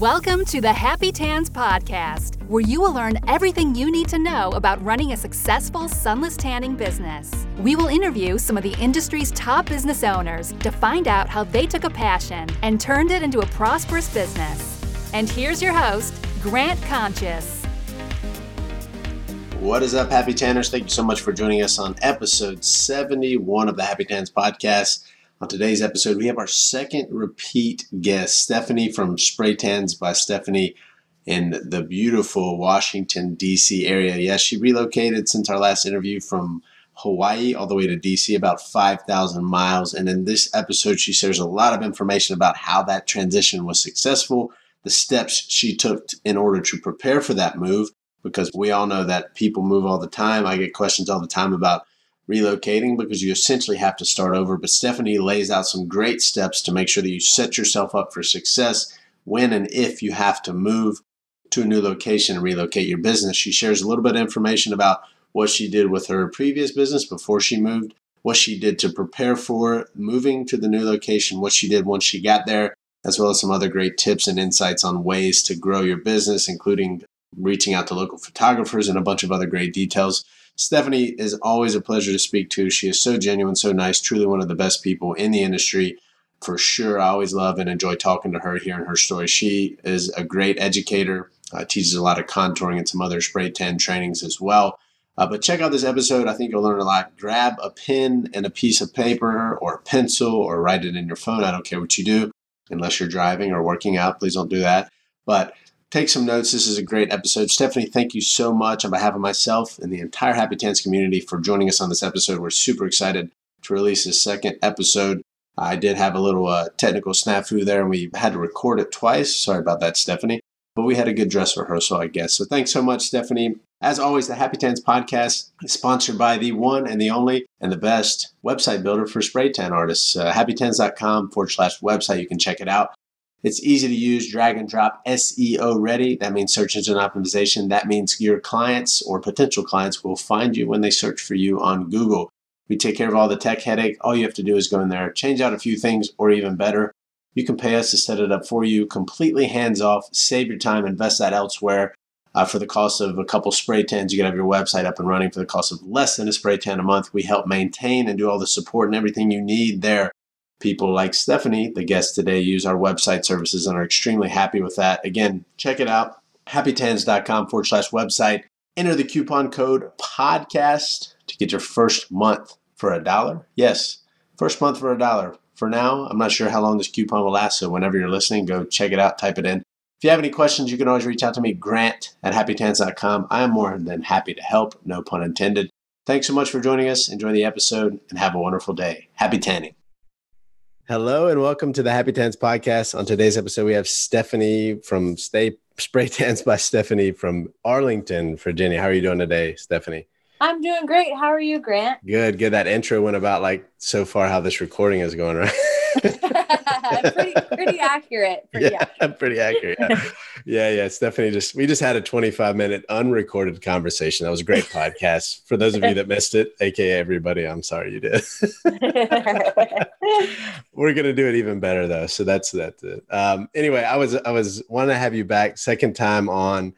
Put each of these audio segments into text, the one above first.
Welcome to the Happy Tans Podcast, where you will learn everything you need to know about running a successful sunless tanning business. We will interview some of the industry's top business owners to find out how they took a passion and turned it into a prosperous business. And here's your host, Grant Conscious. What is up, Happy Tanners? Thank you so much for joining us on episode 71 of the Happy Tans Podcast. On today's episode, we have our second repeat guest, Stefani from Spray Tans by Stefani in the beautiful Washington, D.C. area. Yes, she relocated since our last interview from Hawaii all the way to DC, about 5,000 miles. And in this episode, she shares a lot of information about how that transition was successful, the steps she took in order to prepare for that move, because we all know that people move all the time. I get questions all the time about relocating because you essentially have to start over. But Stefani lays out some great steps to make sure that you set yourself up for success when and if you have to move to a new location and relocate your business. She shares a little bit of information about what she did with her previous business before she moved, what she did to prepare for moving to the new location, what she did once she got there, as well as some other great tips and insights on ways to grow your business, including reaching out to local photographers and a bunch of other great details. Stefani is always a pleasure to speak to. She is so genuine, so nice, truly one of the best people in the industry. For sure, I always love and enjoy talking to her, hearing her story. She is a great educator, uh, teaches a lot of contouring and some other spray tan trainings as well. Uh, but check out this episode. I think you'll learn a lot. Grab a pen and a piece of paper or a pencil or write it in your phone. I don't care what you do, unless you're driving or working out. Please don't do that. But take some notes. This is a great episode. Stefani, thank you so much on behalf of myself and the entire Happy Tans community for joining us on this episode. We're super excited to release this second episode. I did have a little uh, technical snafu there and we had to record it twice. Sorry about that, Stefani. But we had a good dress rehearsal, I guess. So thanks so much, Stefani. As always, the Happy Tans podcast is sponsored by the one and the only and the best website builder for spray tan artists. Uh, happytans.com forward slash website. You can check it out. It's easy to use, drag and drop, SEO ready. That means search engine optimization. That means your clients or potential clients will find you when they search for you on Google. We take care of all the tech headache. All you have to do is go in there, change out a few things, or even better, you can pay us to set it up for you completely hands off, save your time, invest that elsewhere. Uh, for the cost of a couple spray tans, you can have your website up and running for the cost of less than a spray tan a month. We help maintain and do all the support and everything you need there people like Stefani, the guest today, use our website services and are extremely happy with that. Again, check it out happytans.com forward slash website. Enter the coupon code podcast to get your first month for a dollar. Yes, first month for a dollar. For now, I'm not sure how long this coupon will last, so whenever you're listening, go check it out, type it in. If you have any questions, you can always reach out to me, grant at happytans.com. I am more than happy to help, no pun intended. Thanks so much for joining us. Enjoy the episode and have a wonderful day. Happy tanning. Hello and welcome to the Happy Tans podcast. On today's episode, we have Stefani from Stay Spray Tans by Stefani from Arlington, Virginia. How are you doing today, Stefani? I'm doing great. How are you, Grant? Good, good. That intro went about like so far how this recording is going, right? pretty, pretty accurate. Pretty yeah, accurate. pretty accurate. Yeah. yeah, yeah. Stefani just we just had a 25 minute unrecorded conversation. That was a great podcast. For those of you that missed it, aka everybody, I'm sorry you did. We're gonna do it even better though. So that's that. Um, anyway, I was I was want to have you back second time on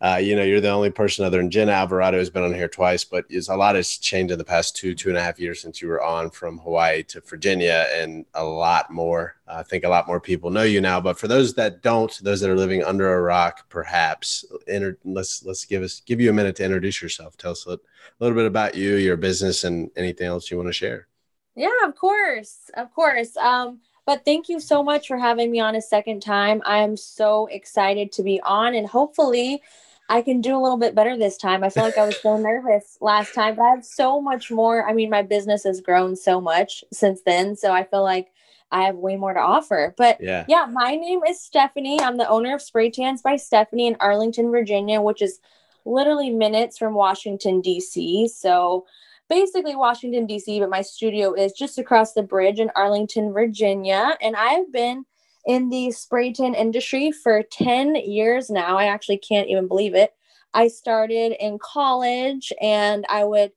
uh, you know, you're the only person other than Jen Alvarado has been on here twice, but is a lot has changed in the past two, two and a half years since you were on from Hawaii to Virginia, and a lot more. I think a lot more people know you now. But for those that don't, those that are living under a rock, perhaps, inter- let's let's give us give you a minute to introduce yourself. Tell us a little, a little bit about you, your business, and anything else you want to share. Yeah, of course, of course. Um, but thank you so much for having me on a second time. I am so excited to be on, and hopefully I can do a little bit better this time. I feel like I was so nervous last time, but I have so much more. I mean, my business has grown so much since then. So I feel like I have way more to offer. But yeah, yeah my name is Stefani. I'm the owner of Spray Tans by Stefani in Arlington, Virginia, which is literally minutes from Washington, D.C. So basically Washington, D.C., but my studio is just across the bridge in Arlington, Virginia. And I've been in the spray tan industry for 10 years now. I actually can't even believe it. I started in college and I would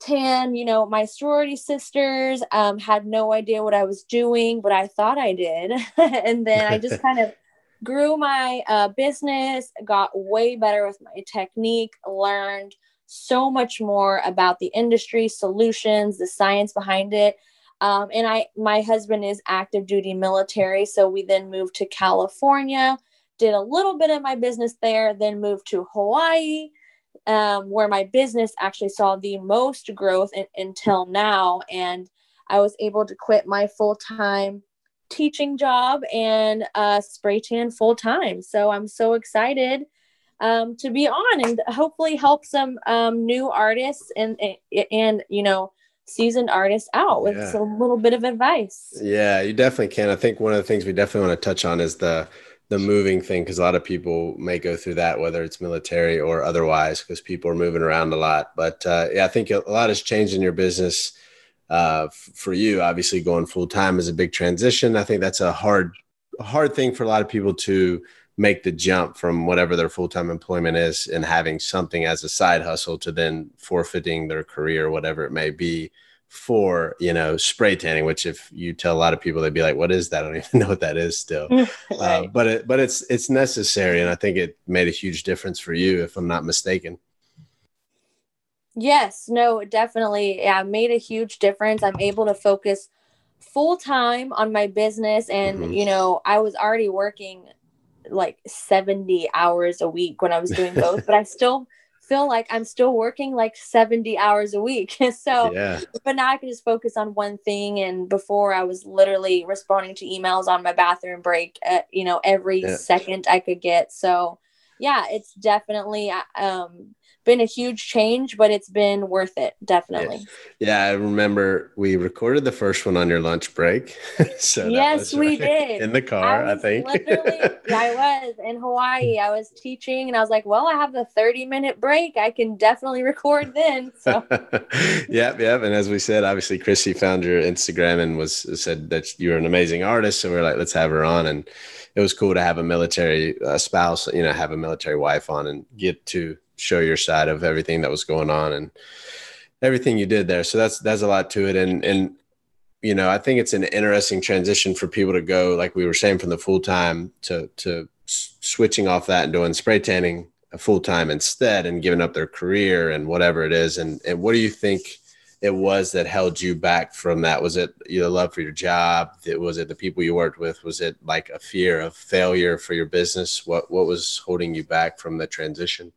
tan, you know, my sorority sisters um, had no idea what I was doing, but I thought I did. and then I just kind of grew my uh, business, got way better with my technique, learned so much more about the industry, solutions, the science behind it. Um, and I, my husband is active duty military, so we then moved to California, did a little bit of my business there, then moved to Hawaii, um, where my business actually saw the most growth in, until now. And I was able to quit my full time teaching job and uh, spray tan full time. So I'm so excited um, to be on and hopefully help some um, new artists and, and, and, you know, seasoned artists out with yeah. a little bit of advice. Yeah, you definitely can. I think one of the things we definitely want to touch on is the, the moving thing because a lot of people may go through that whether it's military or otherwise because people are moving around a lot but uh, yeah i think a lot has changed in your business uh, f- for you obviously going full time is a big transition i think that's a hard hard thing for a lot of people to make the jump from whatever their full-time employment is and having something as a side hustle to then forfeiting their career whatever it may be for you know spray tanning which if you tell a lot of people they'd be like what is that? I don't even know what that is still. Right. uh, but it but it's it's necessary and i think it made a huge difference for you if i'm not mistaken. Yes. No definitely. Yeah made a huge difference. I'm able to focus full time on my business and mm-hmm. you know i was already working like 70 hours a week when i was doing both but i still feel like I'm still working like 70 hours a week. so, yeah. but now I can just focus on one thing. And before I was literally responding to emails on my bathroom break, at, you know, every yeah. second I could get. So, yeah, it's definitely, uh, um, been a huge change, but it's been worth it, definitely. Yeah, yeah I remember we recorded the first one on your lunch break. so yes, we did in the car. I, I think literally, I was in Hawaii. I was teaching, and I was like, "Well, I have the thirty-minute break. I can definitely record then." So, yep, yep. And as we said, obviously, Chrissy found your Instagram and was said that you're an amazing artist. So we are like, "Let's have her on." And it was cool to have a military uh, spouse, you know, have a military wife on and get to show your side of everything that was going on and everything you did there. So that's that's a lot to it. And and you know, I think it's an interesting transition for people to go, like we were saying, from the full time to to switching off that and doing spray tanning full time instead, and giving up their career and whatever it is. And and what do you think? it was that held you back from that? Was it your love for your job? Was it the people you worked with? Was it like a fear of failure for your business? What what was holding you back from the transition?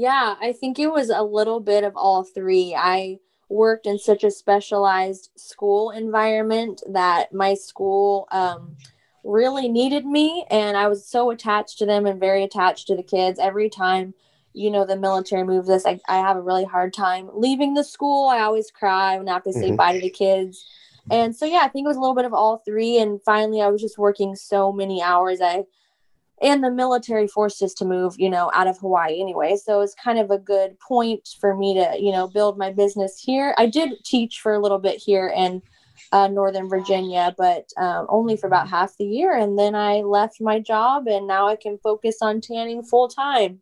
Yeah, I think it was a little bit of all three. I worked in such a specialized school environment that my school um, really needed me, and I was so attached to them and very attached to the kids. Every time, you know, the military moves us, I, I have a really hard time leaving the school. I always cry when I have to say mm-hmm. bye to the kids. And so, yeah, I think it was a little bit of all three. And finally, I was just working so many hours. I and the military forced us to move, you know, out of Hawaii anyway. So it's kind of a good point for me to, you know, build my business here. I did teach for a little bit here in uh, Northern Virginia, but um, only for about half the year. And then I left my job and now I can focus on tanning full time.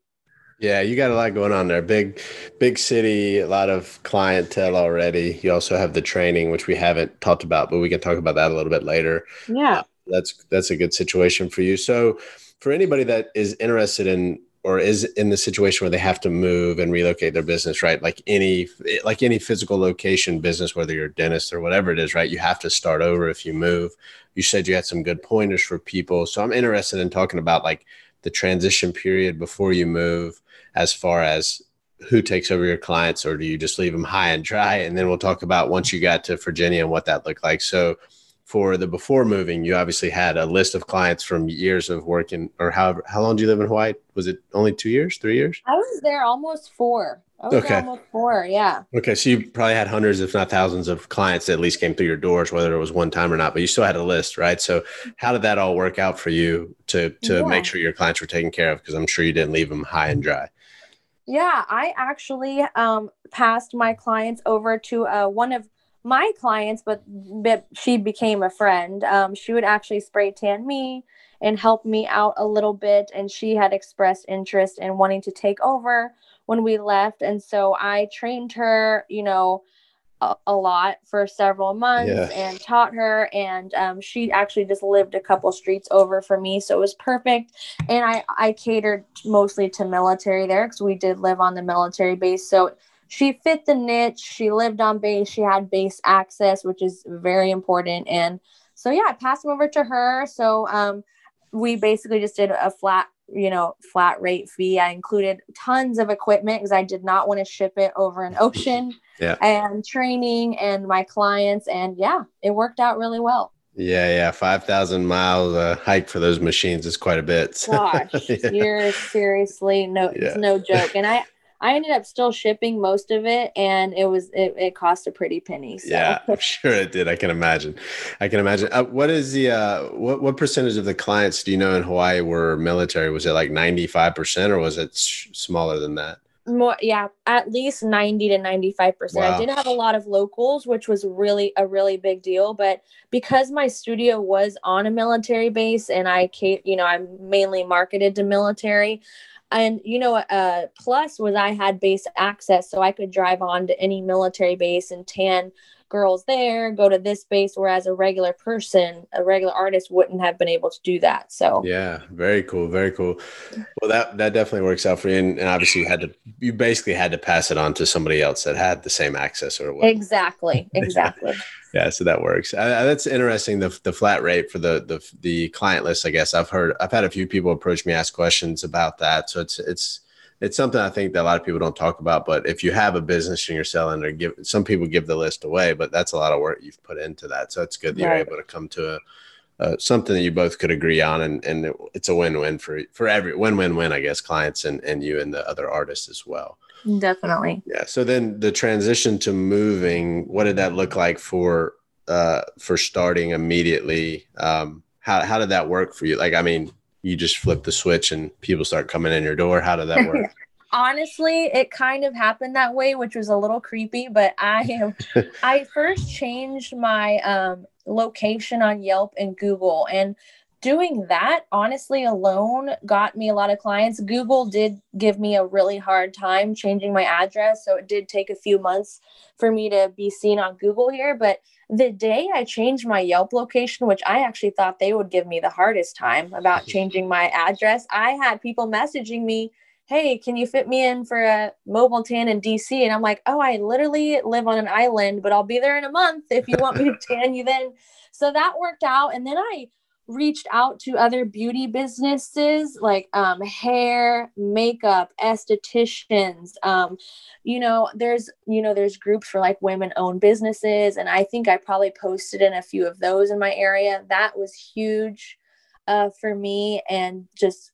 Yeah, you got a lot going on there. Big, big city, a lot of clientele already. You also have the training, which we haven't talked about, but we can talk about that a little bit later. Yeah, uh, that's that's a good situation for you. So, for anybody that is interested in or is in the situation where they have to move and relocate their business, right? Like any like any physical location business, whether you're a dentist or whatever it is, right? You have to start over if you move. You said you had some good pointers for people. So I'm interested in talking about like the transition period before you move as far as who takes over your clients or do you just leave them high and dry? And then we'll talk about once you got to Virginia and what that looked like. So for the before moving, you obviously had a list of clients from years of working, or how how long do you live in Hawaii? Was it only two years, three years? I was there almost four. okay. almost four, yeah. Okay, so you probably had hundreds, if not thousands, of clients that at least came through your doors, whether it was one time or not. But you still had a list, right? So how did that all work out for you to to yeah. make sure your clients were taken care of? Because I'm sure you didn't leave them high and dry. Yeah, I actually um, passed my clients over to uh, one of my clients, but, but she became a friend. Um, she would actually spray tan me and help me out a little bit. And she had expressed interest in wanting to take over when we left. And so I trained her, you know, a, a lot for several months Yeah. and taught her. And um, she actually just lived a couple streets over from me, so it was perfect. And I I catered mostly to military there because we did live on the military base, so she fit the niche. She lived on base. She had base access, which is very important. And so yeah, I passed them over to her. So um, we basically just did a flat you know flat rate fee i included tons of equipment because i did not want to ship it over an ocean Yeah. and training and my clients and yeah it worked out really well Yeah, yeah. 5,000 miles uh, hike for those machines is quite a bit. gosh Yeah. you're seriously no Yeah. it's no joke and i i ended up still shipping most of it and it was it, it cost a pretty penny so Yeah, I'm sure it did. I can imagine. I can imagine. Uh, what is the uh, what what percentage of the clients do you know in Hawaii were military? Was it like 95 percent, or was it sh- smaller than that? more yeah at least 90 to 95 percent Wow. i did have a lot of locals which was really a really big deal but because my studio was on a military base and i you know i'm mainly marketed to military and you know uh plus was i had base access so i could drive on to any military base and tan girls there go to this space. whereas a regular person a regular artist wouldn't have been able to do that so Yeah, very cool, very cool. Well, that that definitely works out for you, and, and obviously you had to you basically had to pass it on to somebody else that had the same access or what. exactly exactly Yeah, so that works. I- that's interesting. The the flat rate for the the the client list. I guess I've heard. I've had a few people approach me, ask questions about that. So it's it's it's something I think that a lot of people don't talk about. But if you have a business and you're selling, or give some people give the list away, but that's a lot of work you've put into that. So it's good that you're able to come to a. Uh, something that you both could agree on, and, and it- it's a win-win for for every win-win-win, I guess, clients and, and you and the other artists as well. definitely Yeah. So then the transition to moving, what did that look like for uh for starting immediately? Um how how did that work for you? Like I mean, you just flip the switch and people start coming in your door. How did that work? honestly it kind of happened that way which was a little creepy but i am i first changed my um, location on yelp and google and doing that honestly alone got me a lot of clients google did give me a really hard time changing my address so it did take a few months for me to be seen on google here but the day i changed my yelp location which i actually thought they would give me the hardest time about changing my address i had people messaging me hey, can you fit me in for a mobile tan in DC? And I'm like, oh, I literally live on an island, but I'll be there in a month if you want me to tan you then. So that worked out. And then I reached out to other beauty businesses like um, hair, makeup, estheticians. Um, you know, there's you know there's groups for like women owned businesses, and I think I probably posted in a few of those in my area. That was huge uh, for me, and just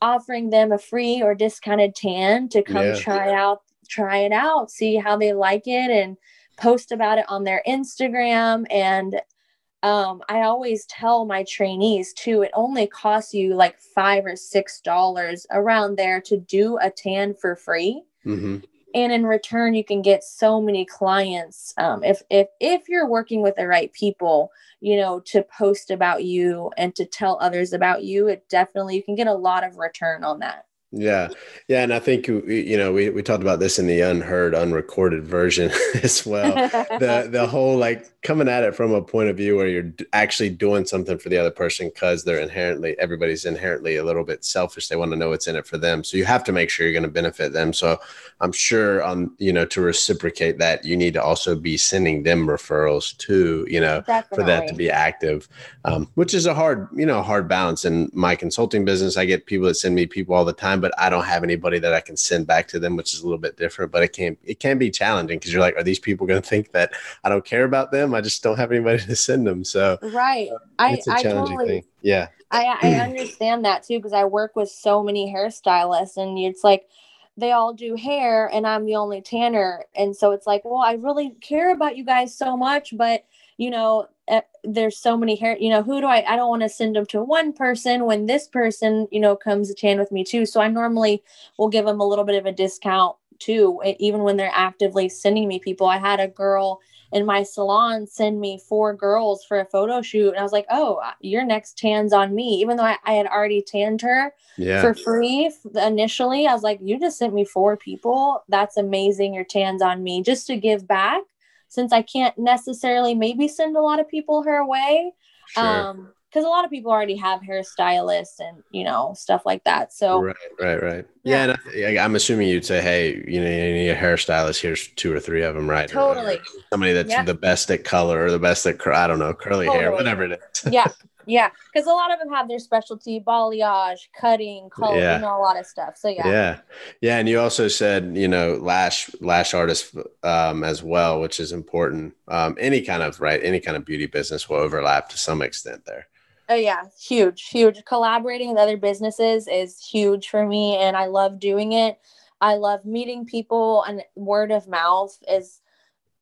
offering them a free or discounted tan to come Yeah. try out try it out see how they like it and post about it on their instagram and um, i always tell my trainees too it only costs you like five or six dollars around there to do a tan for free. Hmm and in return you can get so many clients um, if if if you're working with the right people you know to post about you and to tell others about you it definitely you can get a lot of return on that Yeah, yeah, and I think you you know we, we talked about this in the unheard, unrecorded version as well. the the whole like coming at it from a point of view where you're actually doing something for the other person because they're inherently everybody's inherently a little bit selfish. They want to know what's in it for them, so you have to make sure you're going to benefit them. So I'm sure on you know to reciprocate that, you need to also be sending them referrals too. You know, definitely for that to be active, um, which is a hard, you know, hard balance. In my consulting business, I get people that send me people all the time, but I don't have anybody that I can send back to them, which is a little bit different. But it can it can be challenging because you're like, are these people going to think that I don't care about them? I just don't have anybody to send them. So right uh, i it's a i challenging totally thing. Yeah, I, I understand that too because I work with so many hairstylists, and it's like they all do hair, and I'm the only tanner, and so it's like, well, I really care about you guys so much, but you know, eh, there's so many hair. You know, who do I? I don't want to send them to one person when this person, you know, comes to tan with me too. So I normally will give them a little bit of a discount too, even when they're actively sending me people. I had a girl in my salon send me four girls for a photo shoot and i was like oh your next tan's on me even though i, I had already tanned her yeah, for free initially i was like you just sent me four people that's amazing your tan's on me just to give back since I can't necessarily maybe send a lot of people her way. Sure. Um, because a lot of people already have hairstylists and you know stuff like that. So right, right, right. Yeah, Yeah. and I, I'm assuming you'd say, hey, you know, you need a hairstylist. Here's two or three of them, right? Or- or Totally. somebody that's Yep. the best at color or the best at cur- I don't know curly hair, whatever it is. yeah, yeah, because a lot of them have their specialty, balayage, cutting, color, Yeah. you know, a lot of stuff. So yeah, Yeah. yeah, and you also said you know lash lash artist um, as well, which is important. Um, any kind of right, any kind of beauty business will overlap to some extent there. Oh yeah, huge, huge. Collaborating with other businesses is huge for me, and I love doing it. I love meeting people, and word of mouth is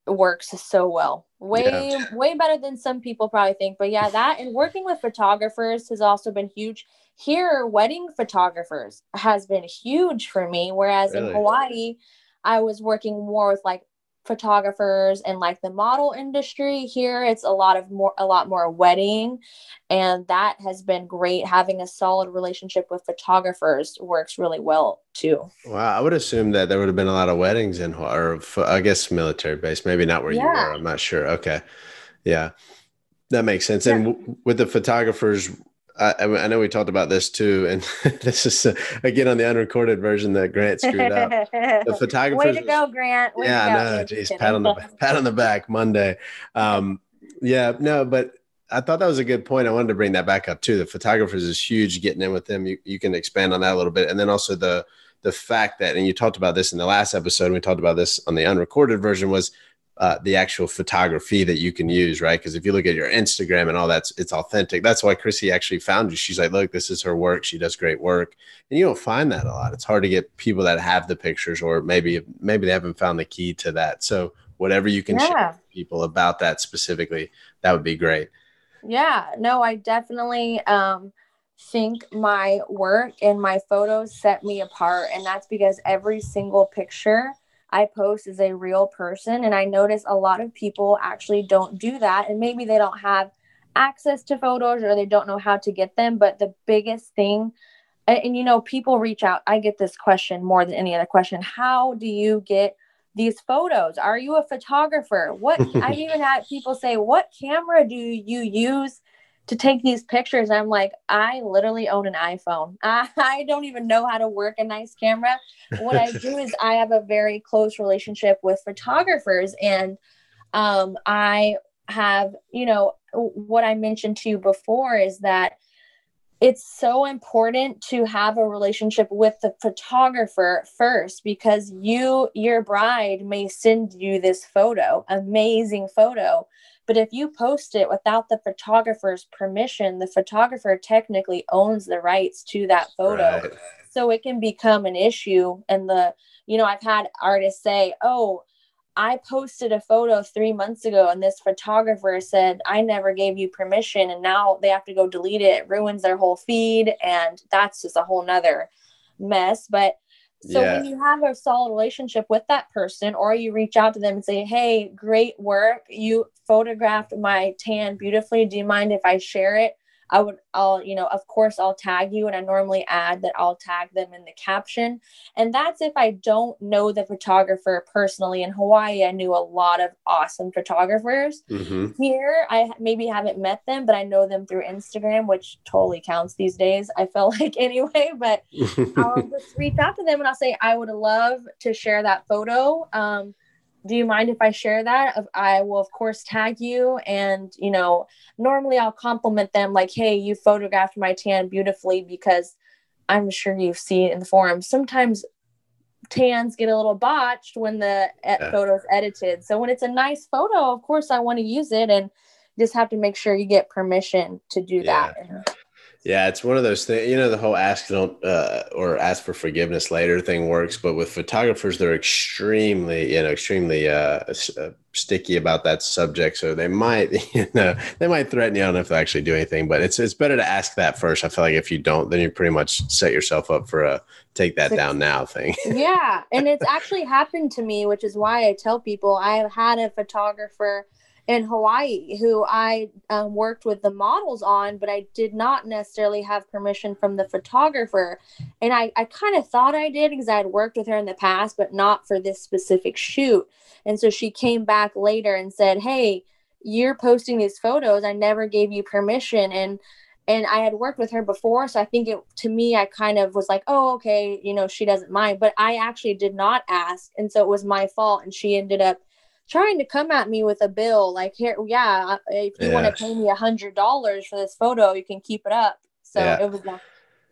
works so well. Way, way better than some people probably think. But yeah, that and working with photographers has also been huge. Here, wedding photographers has been huge for me. Whereas Really? in Hawaii, I was working more with like photographers and like the model industry here it's a lot of more a lot more wedding and that has been great having a solid relationship with photographers works really well too Wow, I would assume that there would have been a lot of weddings in or i guess military base, maybe not where you Yeah. were. I'm not sure. Okay, yeah, that makes sense. And w- with the photographers, I, I know we talked about this too, and this is uh, again on the unrecorded version that Grant screwed up. The photographers, way to go grant Way yeah. I know. Jeez, pat on the pat on the back Monday. Um, yeah, no, but I thought that was a good point. I wanted to bring that back up too. The photographers is huge. Getting in with them, you, you can expand on that a little bit, and then also the the fact that, and you talked about this in the last episode. and We talked about this on the unrecorded version was uh, the actual photography that you can use, right? Because if you look at your Instagram and all that's it's authentic. That's why Chrissy actually found you. She's like, look, this is her work. She does great work, and you don't find that a lot. It's hard to get people that have the pictures, or maybe maybe they haven't found the key to that. So whatever you can share yeah with people about that specifically, that would be great. yeah no i definitely um think my work and my photos set me apart and that's because every single picture i post is a real person and i notice a lot of people actually don't do that and maybe they don't have access to photos or they don't know how to get them but the biggest thing and, and you know people reach out i get this question more than any other question how do you get these photos? Are you a photographer? What i've even had people say what camera do you use to take these pictures i'm like i literally own an iphone. I, I don't even know how to work a nice camera. What i do is i have a very close relationship with photographers and um, i have you know what i mentioned to you before is that it's so important to have a relationship with the photographer first because you your bride may send you this photo amazing photo but if you post it without the photographer's permission the photographer technically owns the rights to that photo. Right. so it can become an issue and the you know i've had artists say oh i posted a photo three months ago and this photographer said i never gave you permission and now they have to go delete it. It ruins their whole feed and that's just a whole nother mess. But so Yeah. when you have a solid relationship with that person or you reach out to them and say hey great work. You photographed my tan beautifully. Do you mind if i share it I would, I'll, you know, of course, I'll tag you, and I normally add that I'll tag them in the caption. And that's if I don't know the photographer personally. In Hawaii, I knew a lot of awesome photographers. Mhm. Here, I maybe haven't met them, but I know them through Instagram, which totally counts these days. I feel like anyway, but I'll just reach out to them and I'll say, I would love to share that photo. Um, do you mind if I share that? I will, of course, tag you. And, you know, normally I'll compliment them like, hey, you photographed my tan beautifully because I'm sure you've seen in the forums. Sometimes tans get a little botched when the Yeah. photo's edited. So when it's a nice photo, of course, I want to use it and just have to make sure you get permission to do that. Yeah, it's one of those things. You know, the whole ask don't uh, or ask for forgiveness later thing works, but with photographers, they're extremely, you know, extremely uh, uh, sticky about that subject. So they might, you know, they might threaten you. I don't know if they actually do anything, but it's it's better to ask that first. I feel like if you don't, then you pretty much set yourself up for a take that down now thing. yeah and it's actually happened to me which is why i tell people i have had a photographer in Hawaii who I um, worked with the models on, but I did not necessarily have permission from the photographer. And I, I kind of thought I did because I had worked with her in the past, but not for this specific shoot. And so she came back later and said, Hey, you're posting these photos. I never gave you permission. And and I had worked with her before, so I think it to me I kind of was like, oh, okay, you know, she doesn't mind, but I actually did not ask, and so it was my fault, and she ended up trying to come at me with a bill like here yeah if you yeah. want to pay me a hundred dollars for this photo you can keep it up. So yeah. it was like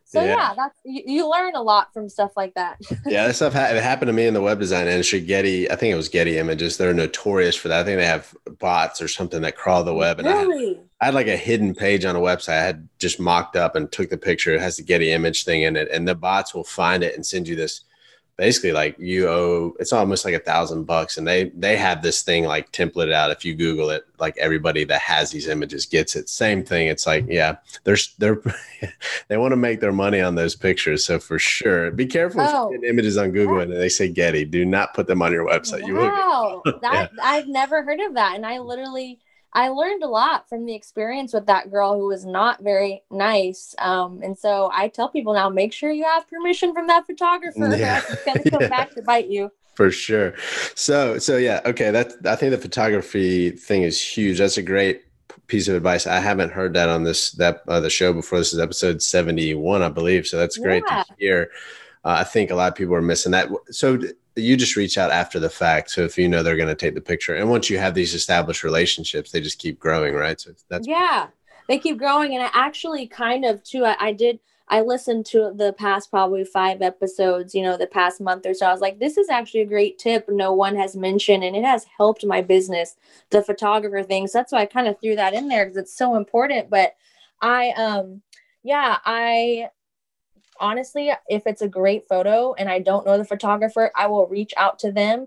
so yeah, yeah that's you, you, learn a lot from stuff like that. Yeah that stuff ha- it happened to me in the web design industry. Getty i think it was getty images they're notorious for that. I think they have bots or something that crawl the web and really? I, had, I had like a hidden page on a website. I had just mocked up and took the picture. It has the getty image thing in it and the bots will find it and send you this basically like you owe it's almost like a thousand bucks and they they have this thing like templated out if you google it like everybody that has these images gets it same thing it's like yeah they're they're they want to make their money on those pictures so for sure be careful oh. images on google yeah. and they say getty do not put them on your website wow. you will get, that yeah. i've never heard of that and i literally I learned a lot from the experience with that girl who was not very nice. Um, and so I tell people now, make sure you have permission from that photographer. Yeah. It's going to come yeah. back to bite you. For sure. So, so yeah, okay. That I think the photography thing is huge. That's a great piece of advice. I haven't heard that on this that uh, the show before. This is episode seventy one, I believe. So that's great yeah. to hear. Uh, I think a lot of people are missing that. So you just reach out after the fact. So if you know they're going to take the picture, and once you have these established relationships, they just keep growing, right? So that's yeah, they keep growing. And I actually kind of too, I, I did. I listened to the past probably five episodes, you know, the past month or so. I was like, this is actually a great tip no one has mentioned, and it has helped my business, the photographer thing. So that's why I kind of threw that in there because it's so important. But I, um, yeah, I honestly, if it's a great photo and I don't know the photographer, I will reach out to them.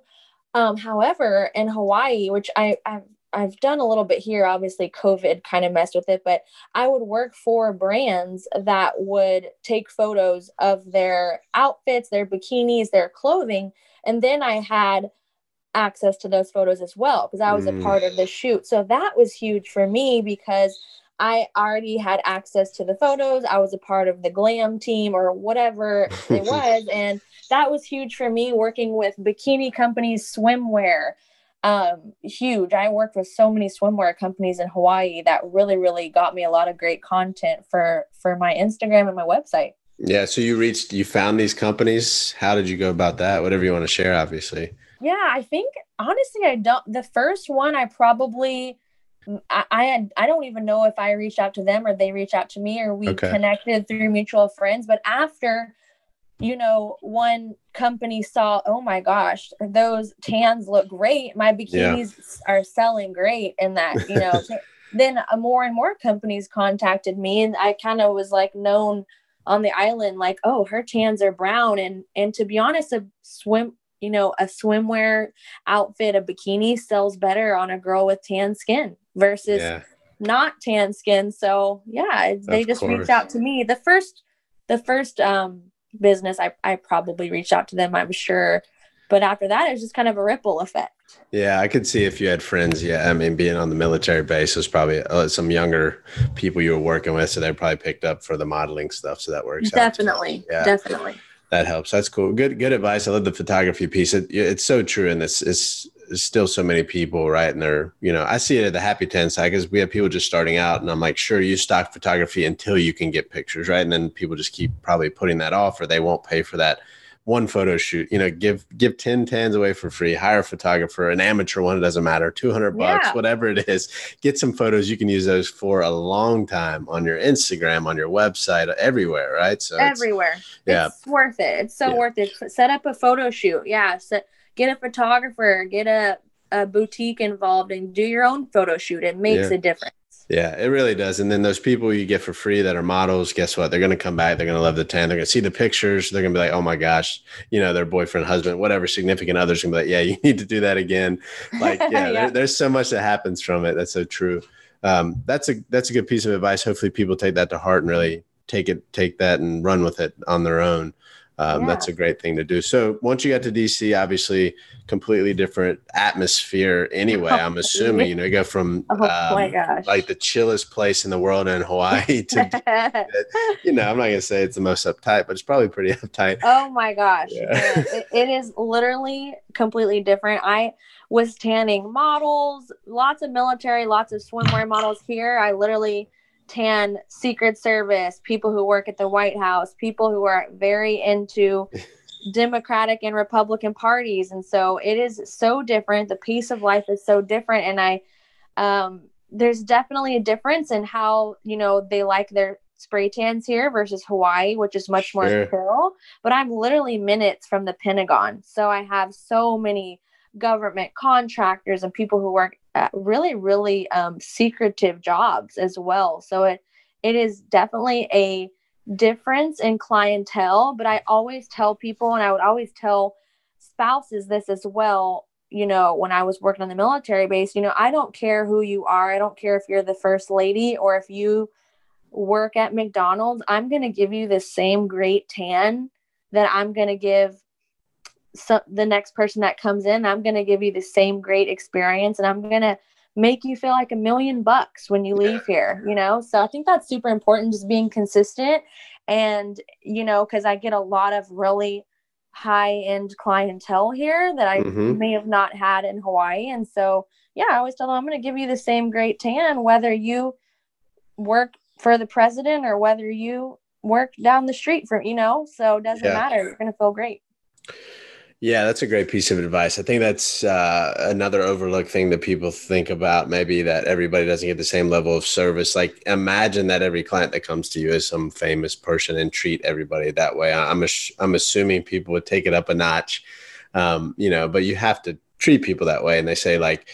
Um, however, in Hawaii, which I, I've I've done a little bit here. Obviously, COVID kind of messed with it, but I would work for brands that would take photos of their outfits, their bikinis, their clothing. And then I had access to those photos as well because I was mm. a part of the shoot. So that was huge for me because I already had access to the photos. I was a part of the glam team or whatever it was. and that was huge for me working with bikini companies, swimwear. Um, huge. I worked with so many swimwear companies in Hawaii that really, really got me a lot of great content for for my Instagram and my website. Yeah. So you reached, you found these companies. How did you go about that? Whatever you want to share, obviously. Yeah, I think honestly, I don't. The first one I probably I, I had I don't even know if I reached out to them or they reached out to me or we okay. connected through mutual friends. But after, you know, one company saw, oh my gosh, those tans look great. My bikinis yeah. are selling great, and that you know, then uh, more and more companies contacted me, and I kind of was like known on the island, like, oh, her tans are brown, and and to be honest, a swim you know, a swimwear outfit, a bikini sells better on a girl with tan skin versus yeah. not tan skin. So yeah, they of just course. reached out to me. The first, the first um, business, I, I probably reached out to them, I'm sure. But after that, it was just kind of a ripple effect. Yeah, I could see if you had friends. Yeah, I mean, being on the military base was probably uh, some younger people you were working with, so they probably picked up for the modeling stuff. So that works. Definitely, yeah. definitely. That helps. That's cool. Good, good advice. I love the photography piece. It, it's so true, and it's it's still so many people, right? And they're, you know, I see it at the Happy Tan side because we have people just starting out, and I'm like, sure, you stock photography until you can get pictures, right? And then people just keep probably putting that off, or they won't pay for that one photo shoot. You know, give give ten tans away for free. Hire a photographer, an amateur one, it doesn't matter, two hundred bucks, yeah. whatever it is. Get some photos. You can use those for a long time on your Instagram, on your website, everywhere, right? So everywhere. It's, yeah, it's worth it. It's so yeah. worth it. Set up a photo shoot. Yeah. Set get a photographer, get a, a boutique involved, and do your own photo shoot. It makes yeah. a difference. Yeah, it really does. And then those people you get for free that are models, guess what? They're going to come back. They're going to love the tan. They're going to see the pictures. They're going to be like, oh my gosh, you know, their boyfriend, husband, whatever, significant others going to be like, yeah, you need to do that again. Like, yeah, yeah. There, there's so much that happens from it. That's so true. Um, that's a that's a good piece of advice. Hopefully, people take that to heart and really take it, take that and run with it on their own. Um, yeah. that's a great thing to do. So once you got to DC, obviously completely different atmosphere. Anyway, I'm assuming you know you go from oh, um, like the chillest place in the world in Hawaii to you know I'm not gonna say it's the most uptight, but it's probably pretty uptight. Oh my gosh, yeah. it, it is literally completely different. I was tanning models, lots of military, lots of swimwear models here. I literally tan Secret Service, people who work at the White House, people who are very into Democratic and Republican parties. And so it is so different. The pace of life is so different. And I, um, there's definitely a difference in how, you know, they like their spray tans here versus Hawaii, which is much more sure. chill. But I'm literally minutes from the Pentagon. So I have so many government contractors and people who work at really, really um, secretive jobs as well. So it it is definitely a difference in clientele. But I always tell people, and I would always tell spouses this as well. You know, when I was working on the military base, you know, I don't care who you are. I don't care if you're the first lady or if you work at McDonald's. I'm going to give you the same great tan that I'm going to give so the next person that comes in i'm going to give you the same great experience and i'm going to make you feel like a million bucks when you leave here you know? So i think that's super important just being consistent. And you know because i get a lot of really high end clientele here that i mm-hmm. may have not had in hawaii. And so yeah i always tell them i'm going to give you the same great tan whether you work for the president or whether you work down the street from you know? So it doesn't yeah. matter. You're going to feel great yeah, that's a great piece of advice. I think that's uh, another overlooked thing that people think about. Maybe that everybody doesn't get the same level of service. Like, imagine that every client that comes to you is some famous person and treat everybody that way. I'm I'm assuming people would take it up a notch, um, you know. But you have to treat people that way. And they say like,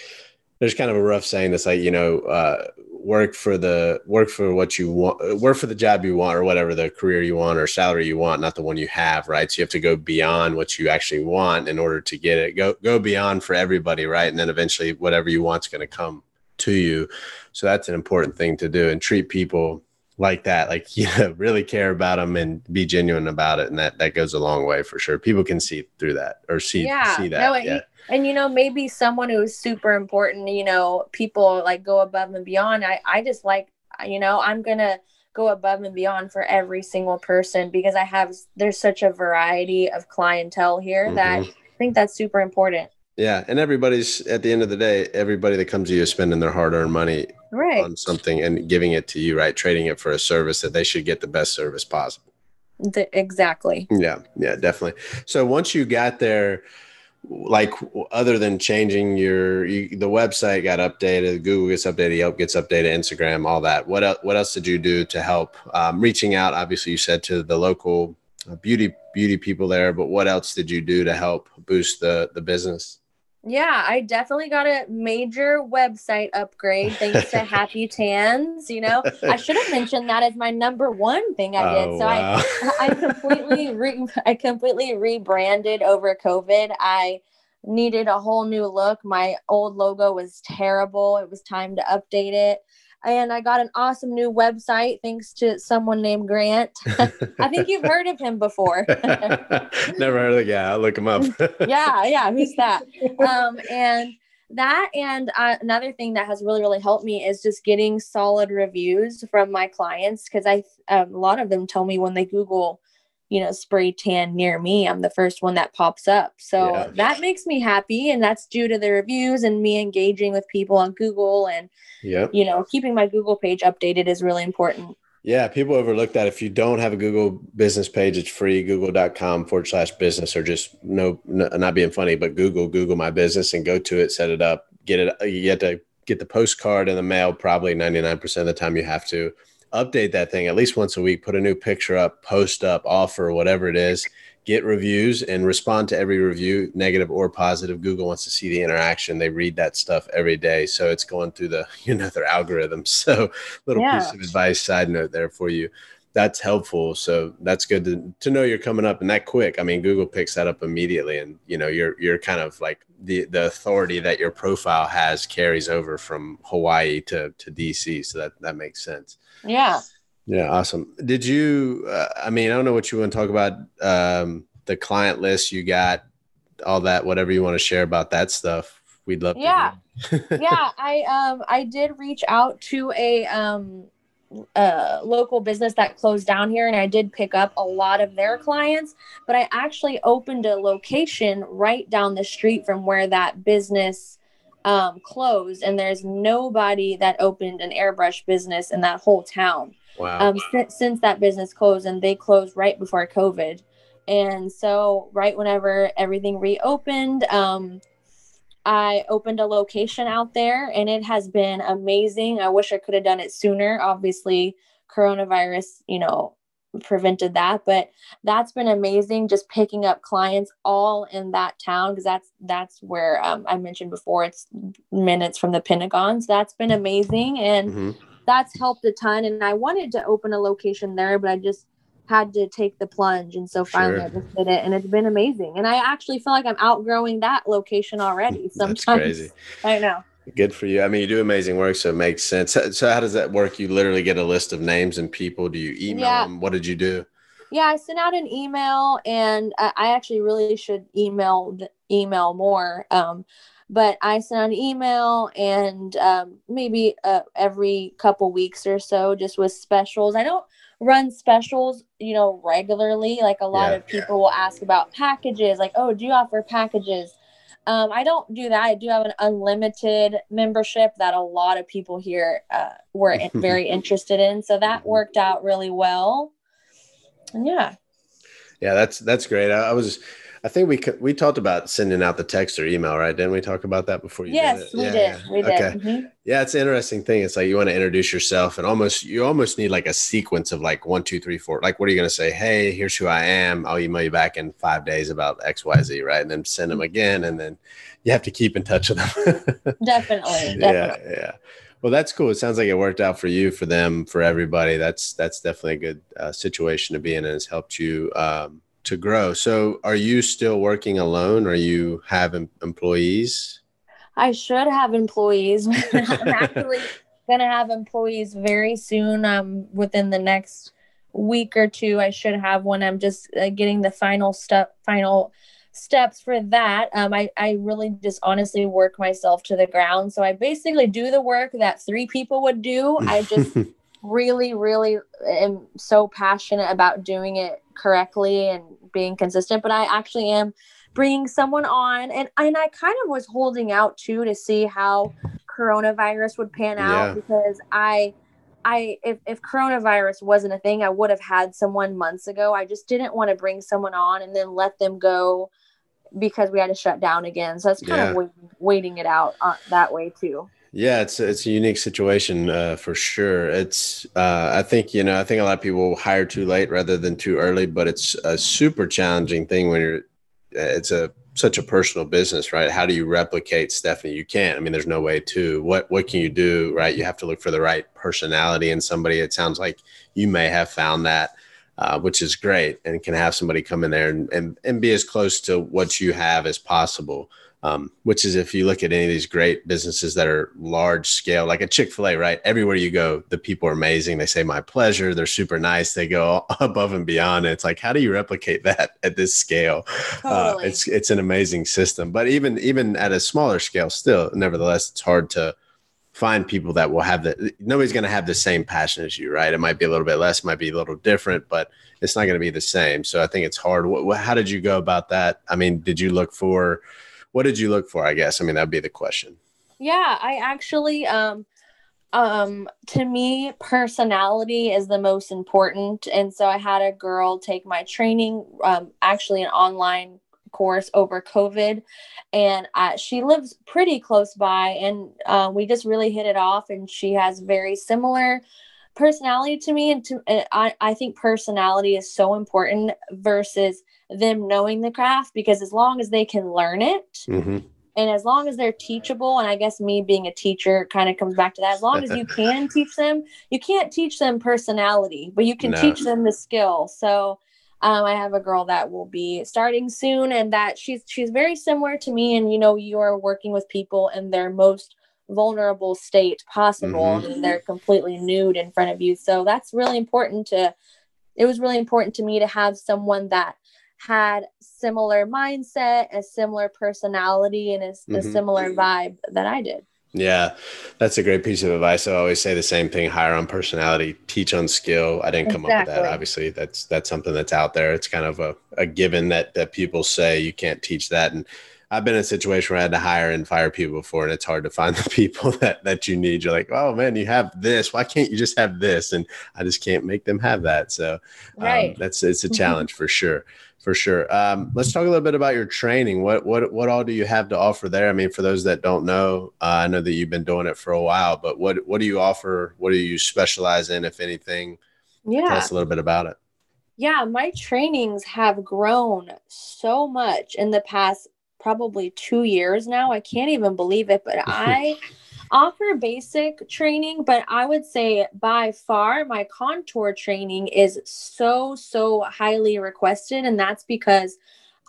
there's kind of a rough saying that's like, you know, uh, work for the work for what you want work for the job you want or whatever the career you want or salary you want not the one you have right? So you have to go beyond what you actually want in order to get it. Go go beyond for everybody right? And then eventually whatever you want's going to come to you. So that's an important thing to do and treat people like that. Like you know, really care about them and be genuine about it. And that that goes a long way for sure. People can see through that or see yeah. see that. No, yeah and you know maybe someone who's super important you know people like go above and beyond. I i just like you know i'm gonna go above and beyond for every single person because i have there's such a variety of clientele here mm-hmm. that i think that's super important. Yeah and everybody's at the end of the day everybody that comes to you is spending their hard-earned money right. on something and giving it to you right? Trading it for a service that they should get the best service possible. The, exactly. Yeah yeah definitely. So once you got there like other than changing your you, the website got updated google gets updated yelp gets updated instagram all that. What else what else did you do to help? Um, reaching out obviously you said to the local uh, beauty beauty people there but what else did you do to help boost the the business yeah, I definitely got a major website upgrade thanks to Happy Tans. You know, I should have mentioned that as my number one thing I did. Oh, so wow. I, I completely, re, I completely rebranded over COVID. I needed a whole new look. My old logo was terrible. It was time to update it and I got an awesome new website thanks to someone named Grant. I think you've heard of him before. Never heard of the guy. I'll look him up. yeah, yeah, who's that? Um, and that and uh, another thing that has really really helped me is just getting solid reviews from my clients because I um, a lot of them tell me when they Google you know, spray tan near me, I'm the first one that pops up. So yeah. that makes me happy. And that's due to the reviews and me engaging with people on Google and, yep. you know, keeping my Google page updated is really important. Yeah, people overlook that. If you don't have a Google business page, it's free, google.com forward slash business, or just no, no, not being funny, but Google, Google my business and go to it, set it up, get it. You have to get the postcard in the mail probably 99% of the time you have to update that thing at least once a week, put a new picture up, post up, offer, whatever it is, get reviews and respond to every review, negative or positive. Google wants to see the interaction. They read that stuff every day. So it's going through the, you know, their algorithm. So little yeah. piece of advice, side note there for you. That's helpful. So that's good to, to know you're coming up and that quick. I mean, Google picks that up immediately and you know, you're you're kind of like the the authority that your profile has carries over from Hawaii to to DC. So that that makes sense. Yeah. Yeah, awesome. Did you? Uh, I mean, I don't know what you want to talk about. Um, the client list you got, all that, whatever you want to share about that stuff. We'd love. Yeah, yeah. I um I did reach out to a um a local business that closed down here and I did pick up a lot of their clients, but I actually opened a location right down the street from where that business um, closed and there's nobody that opened an airbrush business in that whole town. Wow. Um, since, since that business closed and they closed right before COVID. And so right whenever everything reopened, um, I opened a location out there and it has been amazing. I wish I could have done it sooner. Obviously, coronavirus, you know, prevented that, but that's been amazing just picking up clients all in that town because that's that's where um, I mentioned before it's minutes from the Pentagon. So that's been amazing and mm-hmm. that's helped a ton and I wanted to open a location there, but I just had to take the plunge. And so finally sure. I just did it and it's been amazing. And I actually feel like I'm outgrowing that location already. Sometimes. That's crazy. I know. Good for you. I mean, you do amazing work, so it makes sense. So, how does that work? You literally get a list of names and people. Do you email yeah. them? What did you do? Yeah, I sent out an email, and I, I actually really should email email more. Um, but I sent out an email, and um, maybe uh, every couple weeks or so, just with specials. I don't run specials, you know, regularly. Like a lot yeah. of people will ask about packages, like, oh, do you offer packages? Um, I don't do that. I do have an unlimited membership that a lot of people here uh, were very interested in. So that mm-hmm. worked out really well. And yeah. Yeah, that's that's great. I, I was I think we we talked about sending out the text or email, right? Didn't we talk about that before you yes, did we yeah, did. Yeah. We did. Okay. Mm-hmm. Yeah, it's an interesting thing. It's like you want to introduce yourself and almost you almost need like a sequence of like one, two, three, four. Like, what are you going to say? Hey, here's who I am. I'll email you back in five days about X, Y, Z, right? And then send them again, and then you have to keep in touch with them. definitely, definitely. Yeah, yeah. Well, that's cool. It sounds like it worked out for you, for them, for everybody. That's that's definitely a good uh, situation to be in, and has helped you. Um, to grow. So, are you still working alone? Or you have em- employees? I should have employees. I'm actually going to have employees very soon. Um, within the next week or two, I should have one. I'm just uh, getting the final step, final steps for that. Um, I, I really just honestly work myself to the ground. So I basically do the work that three people would do. I just really, really am so passionate about doing it correctly and being consistent. But I actually am bringing someone on, and and I kind of was holding out too to see how coronavirus would pan out yeah. because I. I if, if coronavirus wasn't a thing, I would have had someone months ago. I just didn't want to bring someone on and then let them go because we had to shut down again. So that's kind yeah. of waiting, waiting it out uh, that way too. Yeah, it's it's a unique situation uh, for sure. It's uh, I think you know I think a lot of people hire too late rather than too early, but it's a super challenging thing when you're. It's a such a personal business, right? How do you replicate Stefani? You can't. I mean, there's no way to. What what can you do, right? You have to look for the right personality in somebody. It sounds like you may have found that, uh, which is great, and can have somebody come in there and, and and be as close to what you have as possible um, which is if you look at any of these great businesses that are large scale, like a Chick fil A, right? Everywhere you go, the people are amazing. They say, My pleasure. They're super nice. They go above and beyond. And it's like, how do you replicate that at this scale? Uh, totally. Uh, it's, it's an amazing system. But even, even at a smaller scale, still, nevertheless, it's hard to find people that will have the nobody's going to have the same passion as you right it might be a little bit less might be a little different but it's not going to be the same so i think it's hard what, how did you go about that i mean did you look for what did you look for? I guess. I mean, that'd be the question. Yeah, I actually, um, um, to me, personality is the most important. And so I had a girl take my training, um, actually an online course over COVID, and uh, she lives pretty close by, and uh, we just really hit it off. And she has very similar personality to me, and to I, I think personality is so important versus them knowing the craft because as long as they can learn it mm-hmm. and as long as they're teachable and i guess me being a teacher kind of comes back to that as long as you can teach them you can't teach them personality but you can no. teach them the skill so um, i have a girl that will be starting soon and that she's she's very similar to me and you know you're working with people in their most vulnerable state possible Mhm. and they're completely nude in front of you so that's really important to it was really important to me to have someone that had similar mindset a similar personality and a, a Mhm. similar vibe that i did Yeah, that's a great piece of advice. I always say the same thing: hire on personality, teach on skill. I didn't come up with that. Obviously, that's that's something that's out there. It's kind of a, a given that that people say you can't teach that. And I've been in a situation where I had to hire and fire people before, and it's hard to find the people that that you need. You're like, oh man, you have this. Why can't you just have this? And I just can't make them have that. So um, right that's it's a Mhm. challenge for sure for sure um, let's talk a little bit about your training what what what all do you have to offer there i mean for those that don't know uh, i know that you've been doing it for a while but what what do you offer what do you specialize in if anything Yeah, tell us a little bit about it yeah my trainings have grown so much in the past probably two years now. I can't even believe it but i offer basic training but i would say by far my contour training is so so highly requested and that's because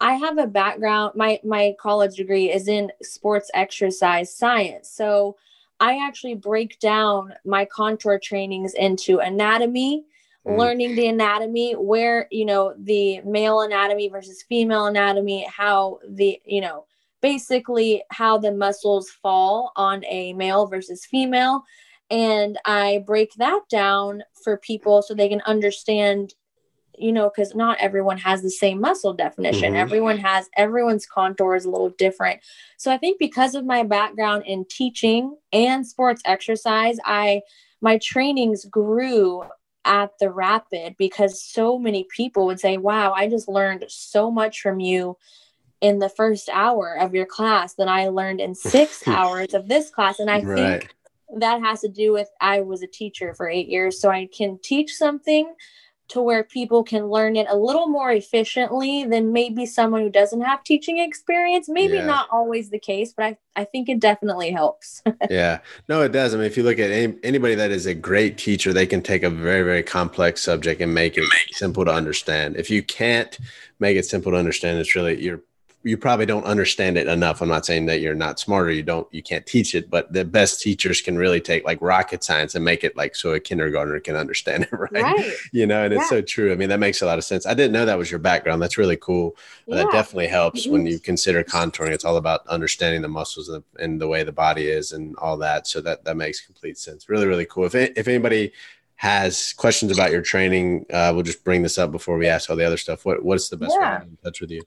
i have a background my my college degree is in sports exercise science. So i actually break down my contour trainings into anatomy Mm. learning the anatomy where you know the male anatomy versus female anatomy how the you know basically how the muscles fall on a male versus female and i break that down for people so they can understand you know because not everyone has the same muscle definition Mhm. everyone has everyone's contour is a little different so i think because of my background in teaching and sports exercise i my trainings grew at the rapid because so many people would say wow i just learned so much from you in the first hour of your class than i learned in six hours of this class. And i right. think that has to do with I was a teacher for eight years, so I can teach something to where people can learn it a little more efficiently than maybe someone who doesn't have teaching experience. Maybe Yeah. not always the case, but I, I think it definitely helps. yeah no it does i mean if you look at any, anybody that is a great teacher they can take a very very complex subject and make it simple to understand if you can't make it simple to understand it's really you're you probably don't understand it enough i'm not saying that you're not smarter you don't you can't teach it but the best teachers can really take like rocket science and make it like so a kindergartner can understand it right, right. you know and it's so true i mean that makes a lot of sense i didn't know that was your background that's really cool Yeah. that definitely helps when Mhm. you consider contouring. It's all about understanding the muscles and, and the way the body is and all that. So that that makes complete sense. Really, really cool. If if anybody has questions about your training, uh, we'll just bring this up before we ask all the other stuff. What what's the best way to get in touch with you?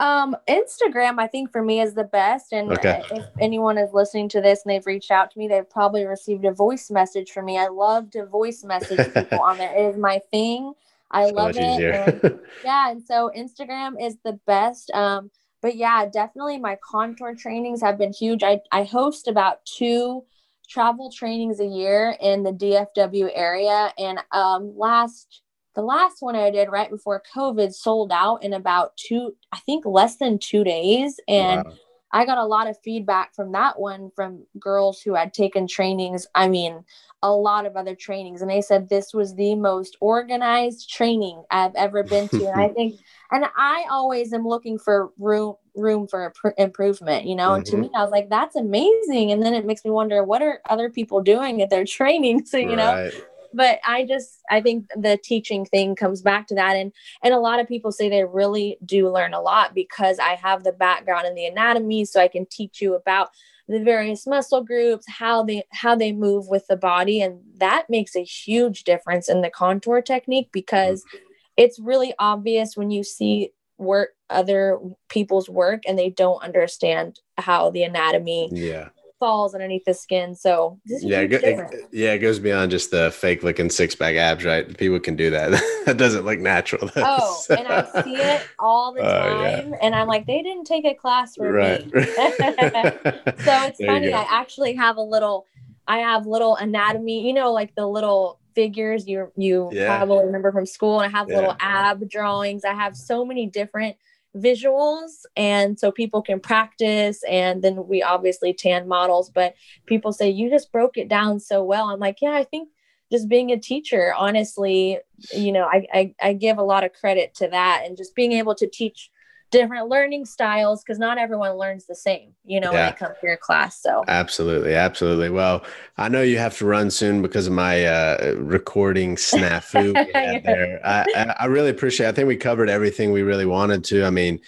Um, Instagram, I think for me is the best. And Okay. if anyone is listening to this and they've reached out to me, they've probably received a voice message from me. I love to voice message people on there. It is my thing. I So love it. And yeah and so instagram is the best um but yeah definitely my contour trainings have been huge i i host about two travel trainings a year in the dfw area and um last the last one i did right before covid sold out in about two i think less than two days and Wow. I got a lot of feedback from that one from girls who had taken trainings. I mean, a lot of other trainings, and they said this was the most organized training I've ever been to. and I think, and I always am looking for room room for impr- improvement, you know. And to Mhm. me, I was like, that's amazing. And then it makes me wonder, what are other people doing at their training? So you know, Right. But i just i think the teaching thing comes back to that. And and a lot of people say they really do learn a lot because i have the background in the anatomy so i can teach you about the various muscle groups how they how they move with the body. And that makes a huge difference in the contour technique because mm-hmm. it's really obvious when you see work other people's work and they don't understand how the anatomy Yeah. Falls underneath the skin so this Yeah. It, it- yeah. It goes beyond just the fake looking six pack abs, right? People can do that. that doesn't look natural. though. Oh, and I see it all the Oh, yeah. time. And I'm like, they didn't take a class for right. me. So it's There funny. I actually have a little, I have little anatomy, you know, like the little figures you you Yeah. probably remember from school. And I have Yeah. little ab drawings. I have so many different visuals and so people can practice and then we obviously tan models but people say you just broke it down so well. I'm like yeah i think just being a teacher honestly you know I, I i give a lot of credit to that and just being able to teach different learning styles because not everyone learns the same, you know, yeah. when it comes to your class. So absolutely, absolutely. Well, I know you have to run soon because of my uh, recording snafu there. I, I really appreciate. It. I think we covered everything we really wanted to. I mean,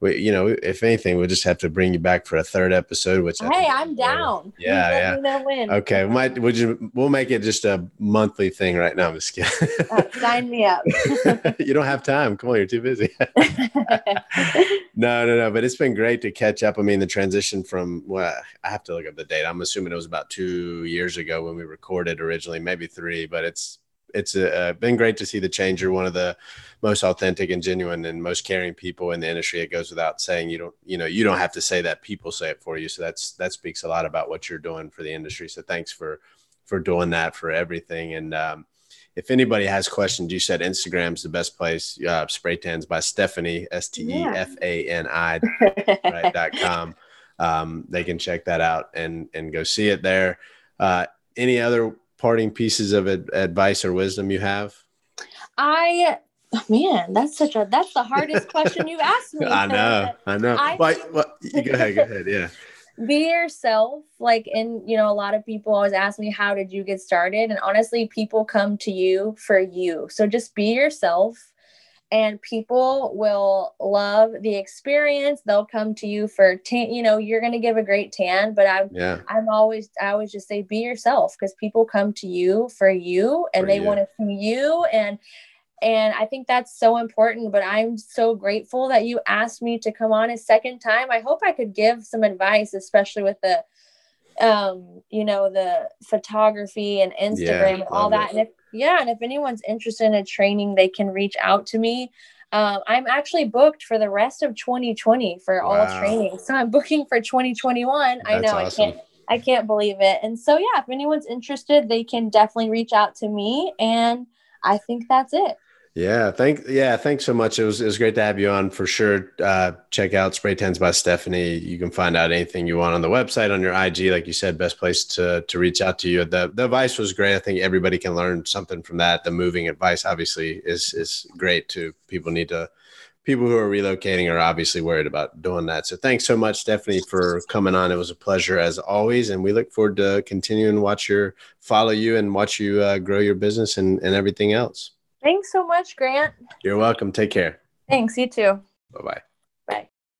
we, you know, if anything, we'll just have to bring you back for a third episode. Which hey, I'm down. Yeah, yeah. Win. Okay, we might would you? We'll make it just a monthly thing right now. I'm just kidding. Uh, sign me up. you don't have time. Come on, you're too busy. no, no, no. But it's been great to catch up. I mean, the transition from well, I have to look up the date. I'm assuming it was about two years ago when we recorded originally, maybe three. But it's it's uh, been great to see the change. You're one of the most authentic and genuine and most caring people in the industry. It goes without saying. You don't, you know, you don't have to say that. People say it for you. So that's that speaks a lot about what you're doing for the industry. So thanks for for doing that for everything. And um, if anybody has questions, you said Instagram's the best place. Uh, spray tans by Stefani S T E F A N I right dot com. Um, they can check that out and and go see it there. Uh, any other parting pieces of ad- advice or wisdom you have? I oh man, that's such a that's the hardest question you've asked me. I know, I know. I, well, well, go ahead, go ahead. Yeah. Be yourself. Like, and you know, a lot of people always ask me, How did you get started? And honestly, people come to you for you. So just be yourself and people will love the experience they'll come to you for tan you know you're going to give a great tan but i'm yeah. i'm always i always just say be yourself because people come to you for you and for they want to see you and and i think that's so important but i'm so grateful that you asked me to come on a second time. I hope i could give some advice especially with the um you know the photography and instagram yeah, and all that. it. and if yeah and if anyone's interested in a training they can reach out to me. Um, i'm actually booked for the rest of 2020 for wow. all training. So i'm booking for 2021 That's i know awesome. i can't i can't believe it. And so yeah if anyone's interested they can definitely reach out to me and i think that's it yeah, thank yeah, thanks so much. It was it was great to have you on for sure. Uh, check out Spray Tans by Stefani. You can find out anything you want on the website, on your IG, like you said, best place to to reach out to you. The the advice was great. I think everybody can learn something from that. The moving advice obviously is is great too. People need to people who are relocating are obviously worried about doing that. So thanks so much, Stefani, for coming on. It was a pleasure as always, and we look forward to continuing to watch your follow you and watch you uh, grow your business and, and everything else. Thanks so much, Grant. You're welcome. Take care. Thanks. You too. Bye bye.